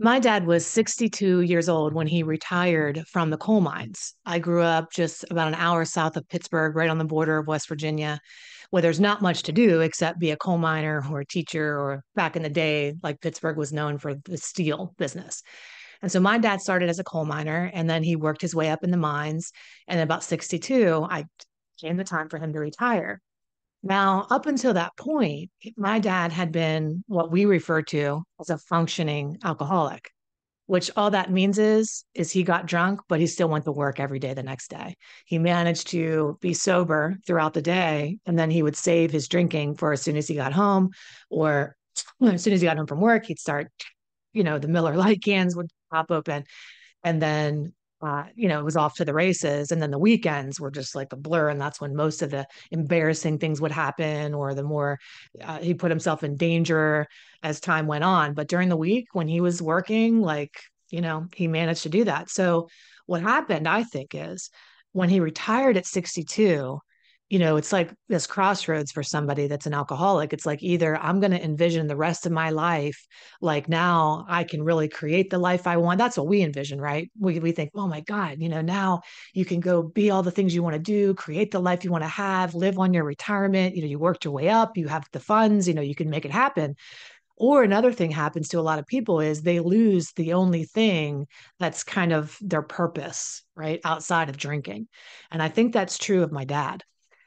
My dad was 62 years old when he retired from the coal mines. I grew up just about an hour south of Pittsburgh, right on the border of West Virginia, where there's not much to do except be a coal miner or a teacher, or back in the day, like Pittsburgh was known for the steel business. And so my dad started as a coal miner and then he worked his way up in the mines. And about 62, I came the time for him to retire. Now, up until that point, my dad had been what we refer to as a functioning alcoholic, which all that means is is he got drunk, but he still went to work every day the next day. He managed to be sober throughout the day, and then he would save his drinking for as soon as he got home, or as soon as he got home from work, he'd start, you know, the Miller Lite cans would pop open, and then uh, you know, it was off to the races. And then the weekends were just like a blur. And that's when most of the embarrassing things would happen, or the more uh, he put himself in danger as time went on. But during the week, when he was working, like, you know, he managed to do that. So what happened, I think, is when he retired at 62, you know, it's like this crossroads for somebody that's an alcoholic. It's like either I'm going to envision the rest of my life, like now I can really create the life I want. That's what we envision, right? We, we think, oh my God, you know, now you can go be all the things you want to do, create the life you want to have, live on your retirement. You know, you worked your way up, you have the funds, you know, you can make it happen. Or another thing happens to a lot of people is they lose the only thing that's kind of their purpose, right? Outside of drinking. And I think that's true of my dad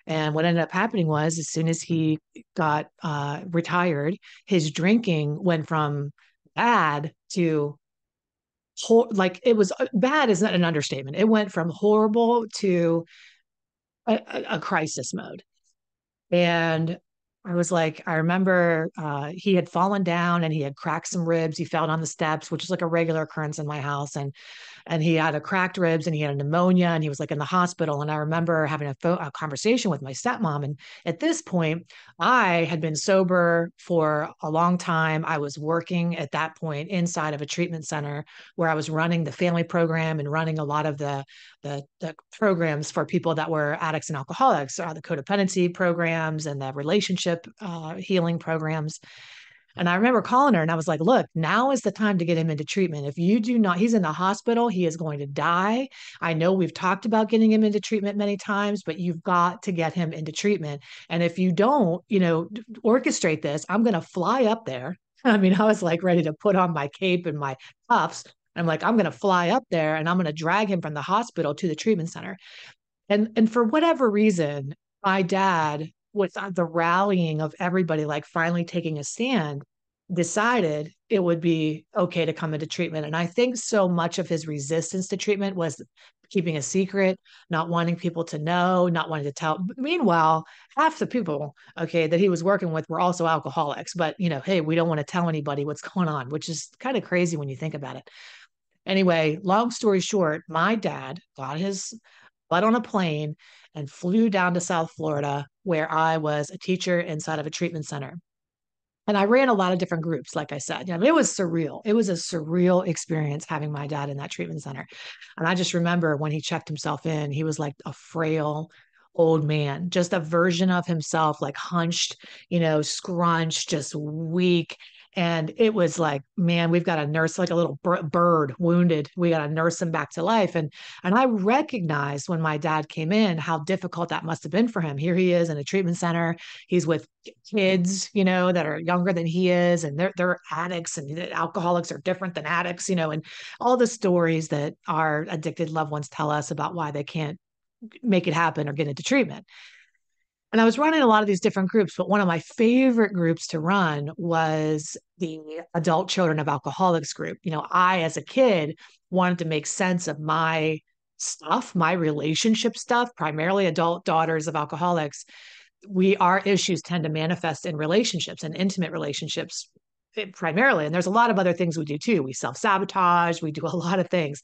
and what ended up happening was, as soon as he got uh, retired, his drinking went from bad to hor- like it was uh, bad is not an understatement. It went from horrible to a, a crisis mode. And I was like, I remember uh, he had fallen down and he had cracked some ribs. He fell on the steps, which is like a regular occurrence in my house. And and he had a cracked ribs and he had a pneumonia and he was like in the hospital. And I remember having a, fo- a conversation with my stepmom. And at this point, I had been sober for a long time. I was working at that point inside of a treatment center where I was running the family program and running a lot of the the, the programs for people that were addicts and alcoholics, uh, the codependency programs and the relationship uh, healing programs. And I remember calling her and I was like, look, now is the time to get him into treatment. If you do not, he's in the hospital, he is going to die. I know we've talked about getting him into treatment many times, but you've got to get him into treatment. And if you don't, you know, orchestrate this, I'm going to fly up there. I mean, I was like ready to put on my cape and my cuffs. I'm like, I'm going to fly up there and I'm going to drag him from the hospital to the treatment center. And and for whatever reason, my dad with uh, the rallying of everybody like finally taking a stand decided it would be okay to come into treatment. And i think so much of his resistance to treatment was keeping a secret not wanting people to know not wanting to tell. Meanwhile half the people okay that he was working with were also alcoholics. But you know hey we don't want to tell anybody what's going on which is kind of crazy when you think about it. Anyway long story short my dad got his butt on a plane and flew down to South Florida, where I was a teacher inside of a treatment center. And I ran a lot of different groups, like I said. You know, it was surreal. It was a surreal experience having my dad in that treatment center. And I just remember when he checked himself in, he was like a frail old man, just a version of himself, like hunched, you know, scrunched, just weak and it was like man we've got to nurse like a little bird wounded. We got to nurse him back to life. And and i recognized when my dad came in how difficult that must have been for him. Here he is in a treatment center. He's with kids you know that are younger than he is and they're they're addicts and alcoholics are different than addicts you know and all the stories that our addicted loved ones tell us about why they can't make it happen or get into treatment and I was running a lot of these different groups, but one of my favorite groups to run was the adult children of alcoholics group. You know, I, as a kid, wanted to make sense of my stuff, my relationship stuff, primarily adult daughters of alcoholics. We, our issues tend to manifest in relationships and intimate relationships eh, primarily. And there's a lot of other things we do too. We self sabotage, we do a lot of things.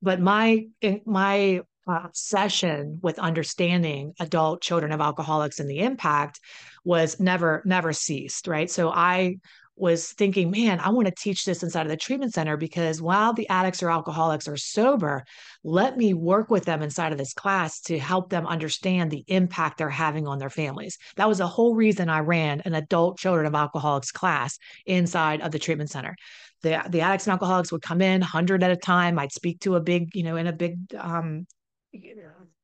But my, eh, my obsession with understanding adult children of alcoholics and the impact was never never ceased right so i was thinking, man, I want to teach this inside of the treatment center because while the addicts or alcoholics are sober, let me work with them inside of this class to help them understand the impact they're having on their families. That was the whole reason I ran an adult children of alcoholics class inside of the treatment center. The, the addicts and alcoholics would come in 100 at a time. I'd speak to a big, you know, in a big, um,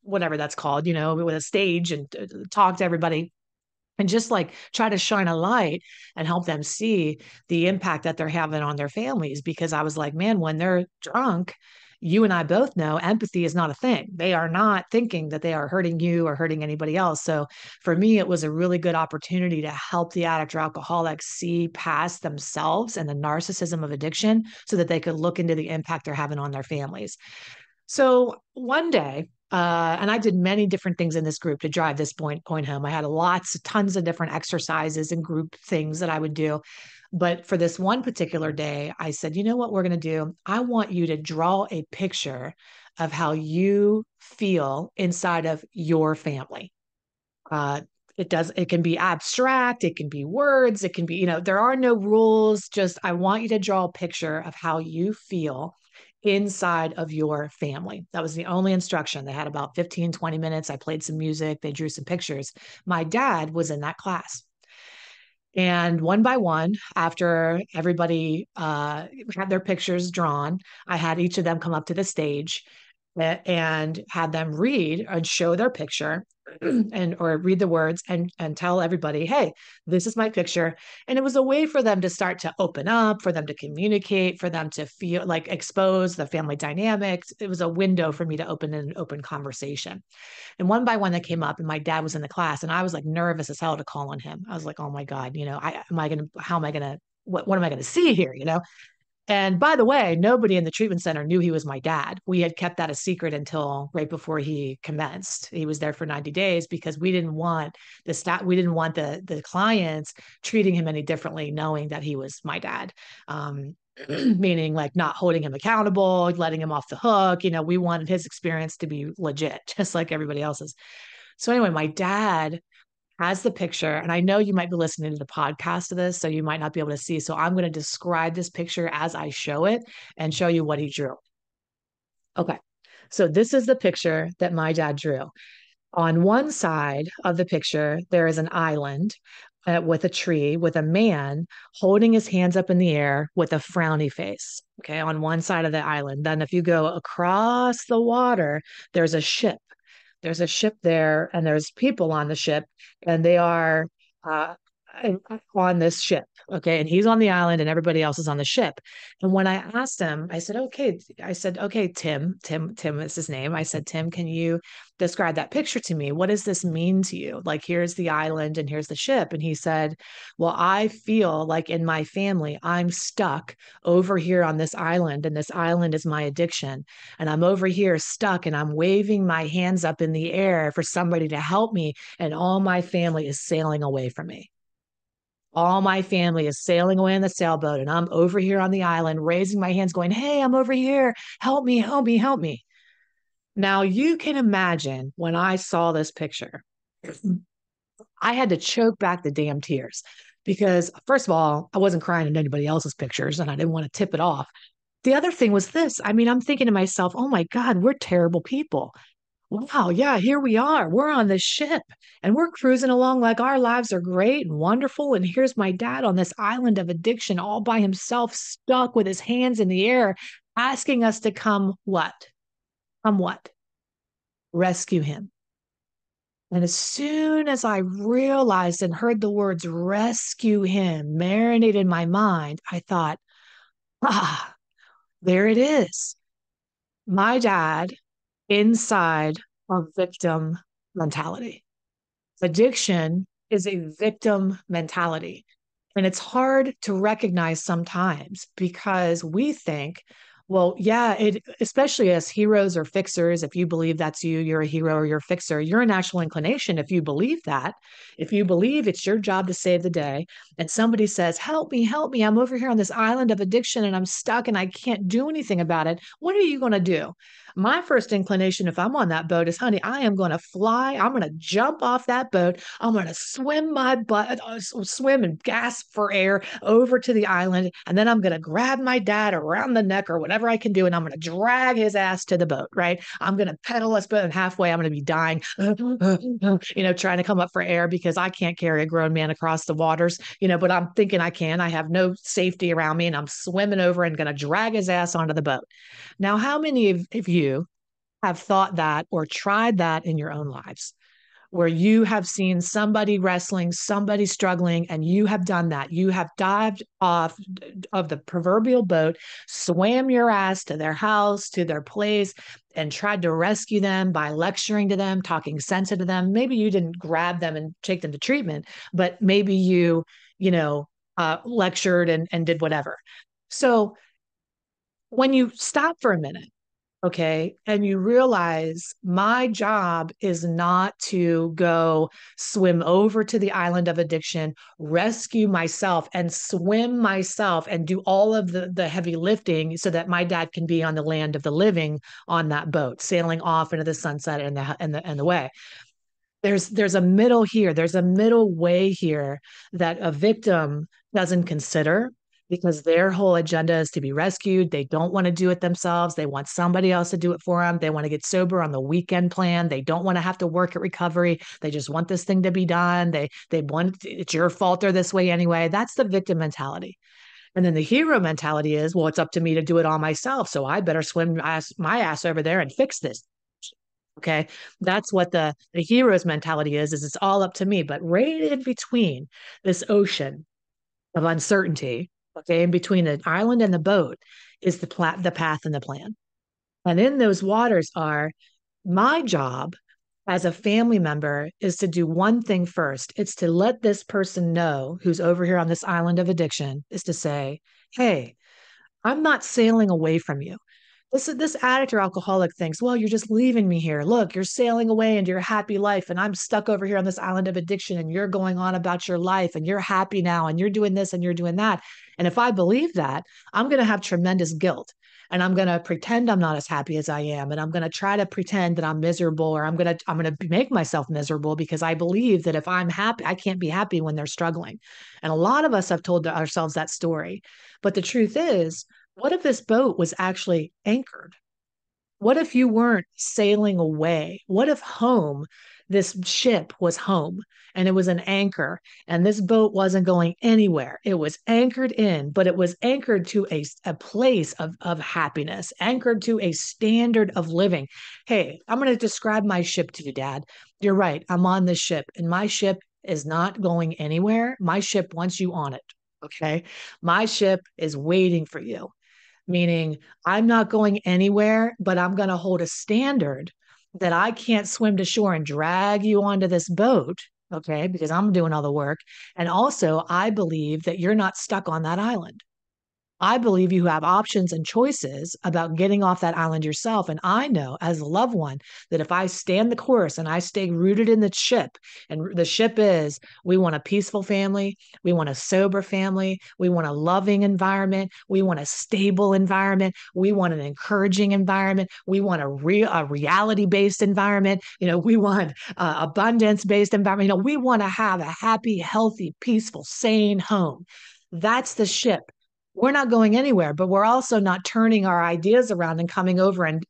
whatever that's called, you know, with a stage and uh, talk to everybody and just like try to shine a light and help them see the impact that they're having on their families because i was like man when they're drunk you and i both know empathy is not a thing. They are not thinking that they are hurting you or hurting anybody else. So for me it was a really good opportunity to help the addict or alcoholic see past themselves and the narcissism of addiction so that they could look into the impact they're having on their families so one day uh, and I did many different things in this group to drive this point point home. I had lots, tons of different exercises and group things that I would do. But for this one particular day, I said, you know what we're going to do? I want you to draw a picture of how you feel inside of your family. Uh, it does it can be abstract it can be words it can be you know there are no rules just i want you to draw a picture of how you feel inside of your family. That was the only instruction. They had about 15, 20 minutes. I played some music, they drew some pictures. My dad was in that class. And one by one, after everybody uh, had their pictures drawn, I had each of them come up to the stage and had them read and show their picture and or read the words and and tell everybody hey this is my picture. And it was a way for them to start to open up for them to communicate for them to feel like expose the family dynamics. It was a window for me to open an open conversation. And one by one they came up and my dad was in the class and i was like nervous as hell to call on him. I was like oh my god you know i am i gonna how am i gonna what, what am i gonna see here? You know and by the way, nobody in the treatment center knew he was my dad. We had kept that a secret until right before he commenced. He was there for 90 days because we didn't want the staff, we didn't want the the clients treating him any differently, knowing that he was my dad. Um, meaning like not holding him accountable, letting him off the hook. You know, we wanted his experience to be legit, just like everybody else's. So anyway, my dad has the picture. And I know you might be listening to the podcast of this, so you might not be able to see. So I'm going to describe this picture as I show it and show you what he drew. Okay. So this is the picture that my dad drew. On one side of the picture, there is an island uh, with a tree with a man holding his hands up in the air with a frowny face. Okay. On one side of the island. Then, if you go across the water, there's a ship there's a ship there and there's people on the ship and they are uh, on this ship. Okay. And he's on the island and everybody else is on the ship. And when I asked him, I said, okay, I said, okay, Tim, Tim, Tim is his name. I said, Tim, can you describe that picture to me? What does this mean to you? Like, here's the island and here's the ship. And he said, well, I feel like in my family, I'm stuck over here on this island and this island is my addiction. And I'm over here stuck and I'm waving my hands up in the air for somebody to help me. And all my family is sailing away from me all my family is sailing away in the sailboat and I'm over here on the island raising my hands going, "Hey, I'm over here. Help me, help me, help me." Now, you can imagine when I saw this picture, I had to choke back the damn tears because first of all, I wasn't crying in anybody else's pictures and I didn't want to tip it off. The other thing was this. I mean, I'm thinking to myself, "Oh my god, we're terrible people." wow, yeah, here we are. We're on this ship and we're cruising along like our lives are great and wonderful. And here's my dad on this island of addiction all by himself, stuck with his hands in the air, asking us to come what? Come what? Rescue him. And as soon as I realized and heard the words rescue him marinate in my mind, I thought, ah, there it is. My dad inside of victim mentality. Addiction is a victim mentality. And it's hard to recognize sometimes because we think well, yeah, it especially as heroes or fixers, if you believe that's you, you're a hero or you're a fixer, you're a natural inclination. If you believe that, if you believe it's your job to save the day, and somebody says, Help me, help me, I'm over here on this island of addiction and I'm stuck and I can't do anything about it, what are you going to do? My first inclination, if I'm on that boat, is honey, I am going to fly. I'm going to jump off that boat. I'm going to swim my butt, uh, swim and gasp for air over to the island. And then I'm going to grab my dad around the neck or whatever I can do. And I'm going to drag his ass to the boat, right? I'm going to pedal us boat halfway I'm going to be dying, you know, trying to come up for air because I can't carry a grown man across the waters, you know, but I'm thinking I can. I have no safety around me and I'm swimming over and going to drag his ass onto the boat. Now, how many of, of you have thought that or tried that in your own lives? where you have seen somebody wrestling, somebody struggling, and you have done that. You have dived off of the proverbial boat, swam your ass to their house, to their place, and tried to rescue them by lecturing to them, talking sense into them. Maybe you didn't grab them and take them to treatment, but maybe you, you know, uh, lectured and, and did whatever. So when you stop for a minute Okay. And you realize my job is not to go swim over to the island of addiction, rescue myself and swim myself and do all of the, the heavy lifting so that my dad can be on the land of the living on that boat, sailing off into the sunset and the and the and the way. There's there's a middle here. There's a middle way here that a victim doesn't consider because their whole agenda is to be rescued. They don't want to do it themselves. They want somebody else to do it for them. They want to get sober on the weekend plan. They don't want to have to work at recovery. They just want this thing to be done. They they want it's your fault they're this way anyway. That's the victim mentality. And then the hero mentality is, well, it's up to me to do it all myself. So I better swim my ass, my ass over there and fix this. Okay. That's what the, the hero's mentality is, is it's all up to me. But right in between this ocean of uncertainty Okay. In between the island and the boat is the pla- the path and the plan. And in those waters are my job as a family member is to do one thing first. It's to let this person know who's over here on this island of addiction is to say, Hey, I'm not sailing away from you. This this addict or alcoholic thinks, well, you're just leaving me here. Look, you're sailing away into your happy life, and I'm stuck over here on this island of addiction, and you're going on about your life, and you're happy now, and you're doing this and you're doing that. And if I believe that, I'm going to have tremendous guilt. And I'm going to pretend I'm not as happy as I am. And I'm going to try to pretend that I'm miserable or I'm going to, I'm going to make myself miserable because I believe that if I'm happy, I can't be happy when they're struggling. And a lot of us have told ourselves that story. But the truth is, what if this boat was actually anchored? What if you weren't sailing away? What if home, this ship was home and it was an anchor and this boat wasn't going anywhere? It was anchored in, but it was anchored to a, a place of, of happiness, anchored to a standard of living. Hey, I'm going to describe my ship to you, Dad. You're right. I'm on this ship and my ship is not going anywhere. My ship wants you on it. Okay. My ship is waiting for you meaning I'm not going anywhere, but I'm going to hold a standard that I can't swim to shore and drag you onto this boat. Okay. Because I'm doing all the work. And also, I believe that you're not stuck on that island. I believe you have options and choices about getting off that island yourself. And I know as a loved one that if I stand the course and I stay rooted in the ship, and the ship is we want a peaceful family, we want a sober family, we want a loving environment, we want a stable environment, we want an encouraging environment, we want a real a reality based environment, you know, we want abundance based environment, you know, we want to have a happy, healthy, peaceful, sane home. That's the ship we're not going anywhere, but we're also not turning our ideas around and coming over and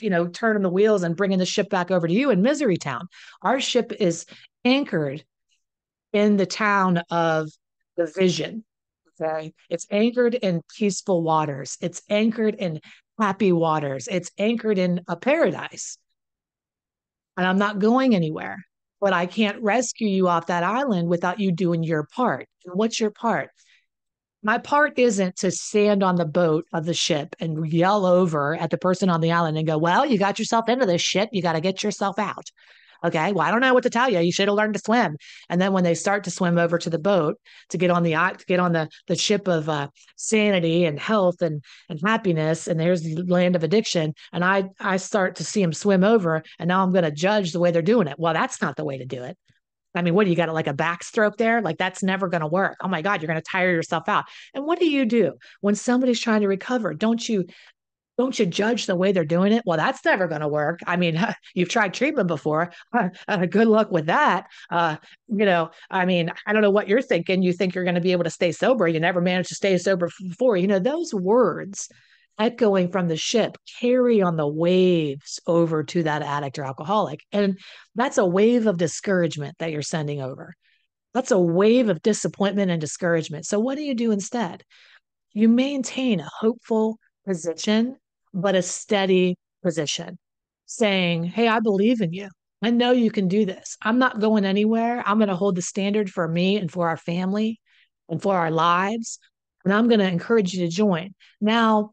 you know turning the wheels and bringing the ship back over to you in misery town. Our ship is anchored in the town of the vision. Okay, it's anchored in peaceful waters. It's anchored in happy waters. It's anchored in a paradise. And I'm not going anywhere, but I can't rescue you off that island without you doing your part. And what's your part? My part isn't to stand on the boat of the ship and yell over at the person on the island and go, Well, you got yourself into this shit. You got to get yourself out. Okay. Well, I don't know what to tell you. You should have learned to swim. And then when they start to swim over to the boat to get on the to get on the the ship of uh, sanity and health and and happiness, and there's the land of addiction, and I I start to see them swim over, and now I'm going to judge the way they're doing it. Well, that's not the way to do it. I mean, what do you got like a backstroke there? Like that's never going to work. Oh my God, you're going to tire yourself out. And what do you do when somebody's trying to recover? Don't you don't you judge the way they're doing it? Well, that's never going to work. I mean, you've tried treatment before. Uh, good luck with that. Uh, you know, I mean, I don't know what you're thinking. You think you're going to be able to stay sober. You never managed to stay sober before. You know, those words echoing from the ship carry on the waves over to that addict or alcoholic. And that's a wave of discouragement that you're sending over. That's a wave of disappointment and discouragement. So, what do you do instead? You maintain a hopeful position but a steady position saying, Hey, I believe in you. I know you can do this. I'm not going anywhere. I'm going to hold the standard for me and for our family and for our lives. And I'm going to encourage you to join. Now,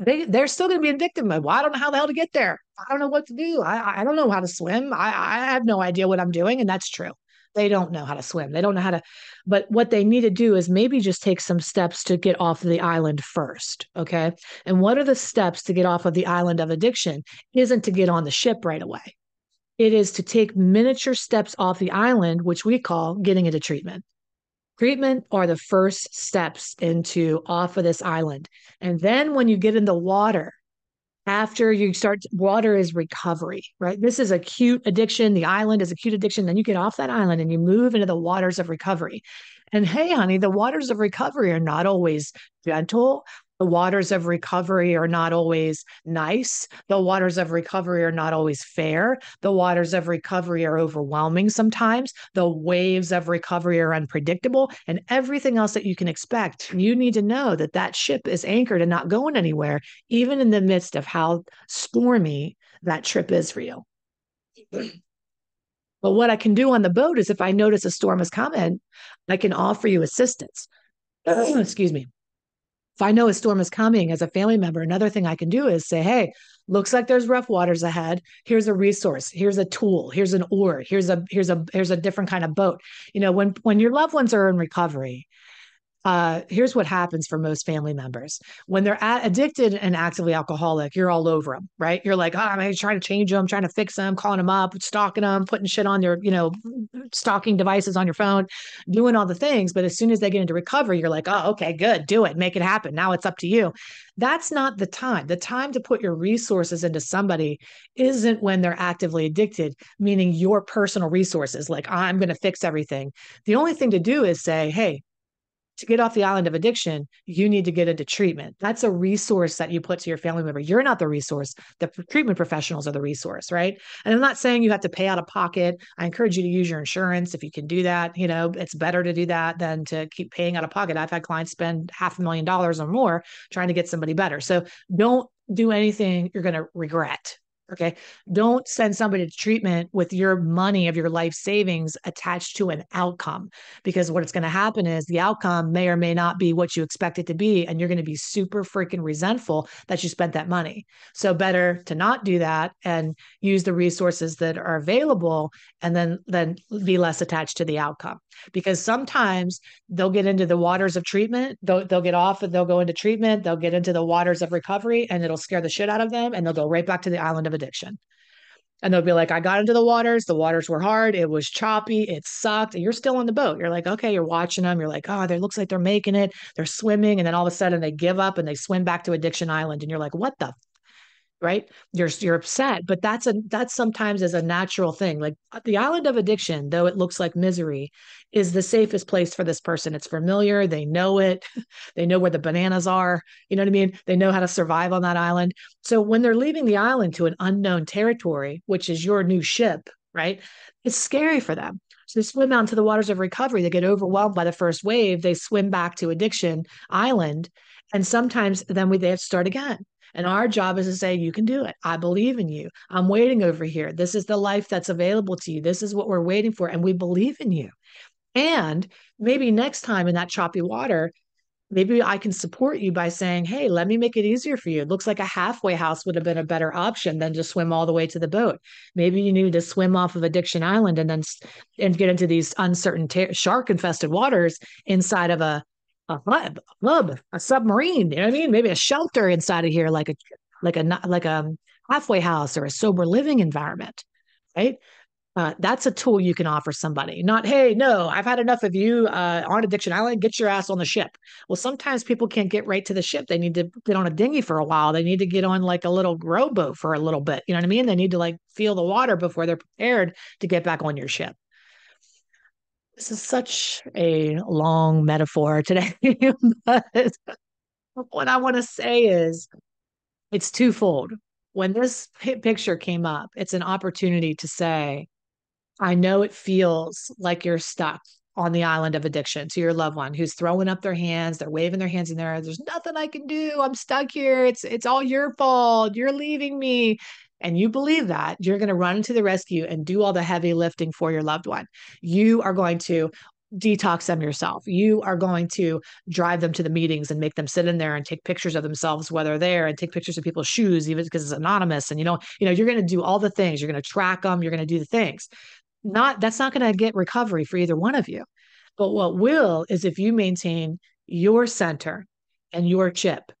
they, they're still going to be in victim mode. Well, I don't know how the hell to get there. I don't know what to do. I, I don't know how to swim. I, I have no idea what I'm doing. And that's true. They don't know how to swim. They don't know how to, but what they need to do is maybe just take some steps to get off the island first. Okay. And what are the steps to get off of the island of addiction? Isn't to get on the ship right away. It is to take miniature steps off the island, which we call getting into treatment. Treatment are the first steps into off of this island. And then when you get in the water, after you start water is recovery right? This is acute addiction. The island is acute addiction. Then you get off that island and you move into the waters of recovery. And hey honey the waters of recovery are not always gentle the waters of recovery are not always nice. The waters of recovery are not always fair. The waters of recovery are overwhelming sometimes. The waves of recovery are unpredictable and everything else that you can expect. You need to know that that ship is anchored and not going anywhere, even in the midst of how stormy that trip is for you. But what I can do on the boat is if I notice a storm is coming, I can offer you assistance. Excuse me if I know a storm is coming as a family member, another thing I can do is say, hey, looks like there's rough waters ahead. Here's a resource. Here's a tool. Here's an oar. Here's a here's a here's a different kind of boat. You know, when when your loved ones are in recovery, uh, here's what happens for most family members. When they're addicted and actively alcoholic you're all over them right? You're like oh, i'm trying to change them trying to fix them calling them up stalking them putting shit on their you know stalking devices on your phone doing all the things. But as soon as they get into recovery you're like oh okay good do it make it happen. Now it's up to you. That's not the time. The time to put your resources into somebody isn't when they're actively addicted meaning your personal resources like i'm going to fix everything. The only thing to do is say hey to get off the island of addiction, you need to get into treatment. That's a resource that you put to your family member. You're not the resource. The treatment professionals are the resource, right? And I'm not saying you have to pay out of pocket. I encourage you to use your insurance if you can do that. You know, it's better to do that than to keep paying out of pocket. I've had clients spend half a million dollars or more trying to get somebody better. So don't do anything you're going to regret Okay. Don't send somebody to treatment with your money of your life savings attached to an outcome because what's going to happen is the outcome may or may not be what you expect it to be. And you're going to be super freaking resentful that you spent that money. So better to not do that and use the resources that are available and then then be less attached to the outcome because sometimes they'll get into the waters of treatment they'll, they'll get off and they'll go into treatment they'll get into the waters of recovery and it'll scare the shit out of them and they'll go right back to the island of addiction. And they'll be like i got into the waters. The waters were hard. It was choppy. It sucked. And you're still on the boat. You're like okay you're watching them. You're like oh they looks like they're making it. They're swimming. And then all of a sudden they give up and they swim back to addiction island. And you're like what the right? You're you're upset but that's a that's sometimes is a natural thing. Like uh, the island of addiction though it looks like misery is the safest place for this person. It's familiar they know it they know where the bananas are you know what i mean? They know how to survive on that island. So when they're leaving the island to an unknown territory which is your new ship right it's scary for them. So they swim out into the waters of recovery they get overwhelmed by the first wave they swim back to addiction island and sometimes then we they have to start again and our job is to say, you can do it. I believe in you. I'm waiting over here. This is the life that's available to you. This is what we're waiting for. And we believe in you. And maybe next time in that choppy water, maybe I can support you by saying, hey, let me make it easier for you. It looks like a halfway house would have been a better option than to swim all the way to the boat. Maybe you need to swim off of Addiction Island and then and get into these uncertain shark infested waters inside of a a hub, a hub, a submarine. You know what I mean? Maybe a shelter inside of here, like a like a like a halfway house or a sober living environment, right? uh, that's a tool you can offer somebody. Not, hey, no, I've had enough of you uh, on Addiction Island. Get your ass on the ship. Well, sometimes people can't get right to the ship. They need to get on a dinghy for a while. They need to get on like a little rowboat for a little bit. You know what I mean? They need to like feel the water before they're prepared to get back on your ship. This is such a long metaphor today, but what I want to say is it's twofold. When this picture came up, it's an opportunity to say, I know it feels like you're stuck on the island of addiction to your loved one who's throwing up their hands, they're waving their hands in there. There's nothing I can do. I'm stuck here. It's it's all your fault. You're leaving me. And you believe that, you're going to run to the rescue and do all the heavy lifting for your loved one. You are going to detox them yourself. You are going to drive them to the meetings and make them sit in there and take pictures of themselves while they're there and take pictures of people's shoes, even because it's anonymous. And you know, you know, you're going to do all the things. You're going to track them. You're going to do the things not that's not going to get recovery for either one of you. But what will is if you maintain your center and your chip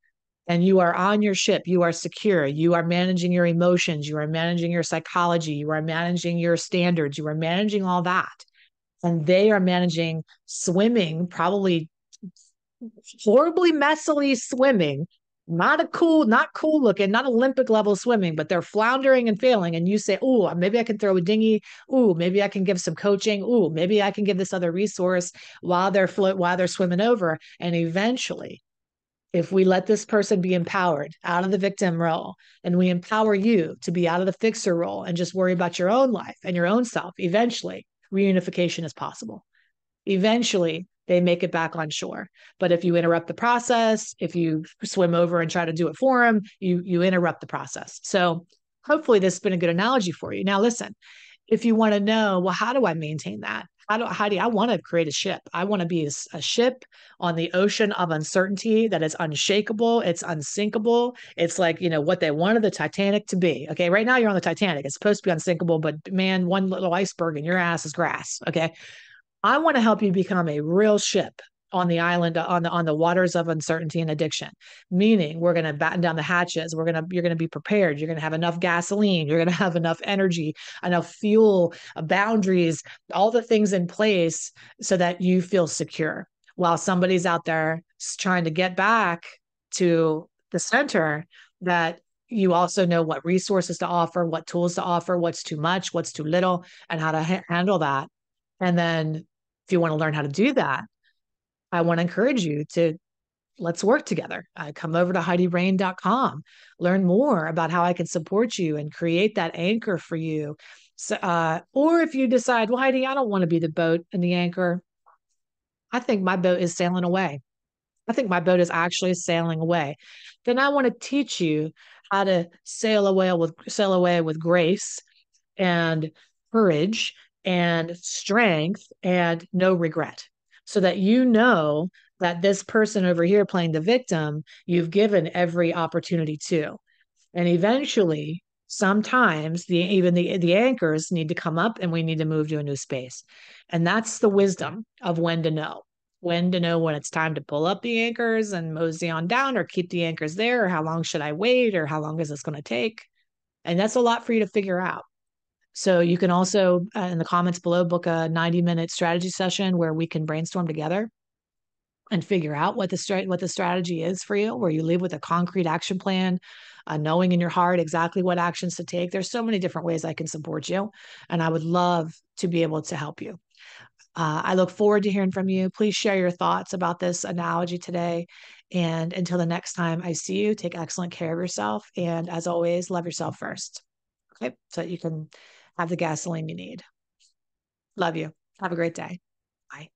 and you are on your ship, you are secure, you are managing your emotions, you are managing your psychology, you are managing your standards, you are managing all that. And they are managing swimming, probably horribly messily swimming not a cool, not cool looking, not Olympic level swimming, but they're floundering and failing. And you say, Oh, maybe I can throw a dinghy. Oh, maybe I can give some coaching. Oh, maybe I can give this other resource while they're float while they're swimming over. And eventually, if we let this person be empowered out of the victim role and we empower you to be out of the fixer role and just worry about your own life and your own self, eventually reunification is possible. Eventually, they make it back on shore. But if you interrupt the process, if you swim over and try to do it for them, you you interrupt the process. So hopefully this has been a good analogy for you. Now listen, if you want to know, well, how do I maintain that? How do, how do I want to create a ship? I want to be a, a, ship on the ocean of uncertainty that is unshakable. It's unsinkable. It's like, you know, what they wanted the Titanic to be. Okay. Right now you're on the Titanic. It's supposed to be unsinkable, but man, one little iceberg and your ass is grass. Okay. I want to help you become a real ship on the island on the on the waters of uncertainty and addiction meaning we're going to batten down the hatches. We're going to you're going to be prepared. You're going to have enough gasoline. You're going to have enough energy enough fuel uh, boundaries all the things in place so that you feel secure while somebody's out there trying to get back to the center that you also know what resources to offer what tools to offer what's too much what's too little and how to ha- handle that. And then if you want to learn how to do that, I want to encourage you to let's work together. Uh, come over to HeidiRain.com, learn more about how I can support you and create that anchor for you. So, uh, or if you decide, well, Heidi, I don't want to be the boat and the anchor. I think my boat is sailing away. I think my boat is actually sailing away. Then I want to teach you how to sail away with sail away with grace and courage and strength and no regret so that you know that this person over here playing the victim you've given every opportunity to. And eventually sometimes the even the the anchors need to come up and we need to move to a new space. And that's the wisdom of when to know when to know when it's time to pull up the anchors and mosey on down or keep the anchors there or how long should i wait or how long is this going to take? And that's a lot for you to figure out so you can also, uh, in the comments below, book a 90 minute strategy session where we can brainstorm together and figure out what the strat- what the strategy is for you, where you leave with a concrete action plan, uh, knowing in your heart exactly what actions to take. There's so many different ways I can support you, and I would love to be able to help you. Uh, I look forward to hearing from you. Please share your thoughts about this analogy today. And until the next time I see you, take excellent care of yourself. And as always, love yourself first. Okay. So you can have the gasoline you need. Love you. Have a great day. Bye.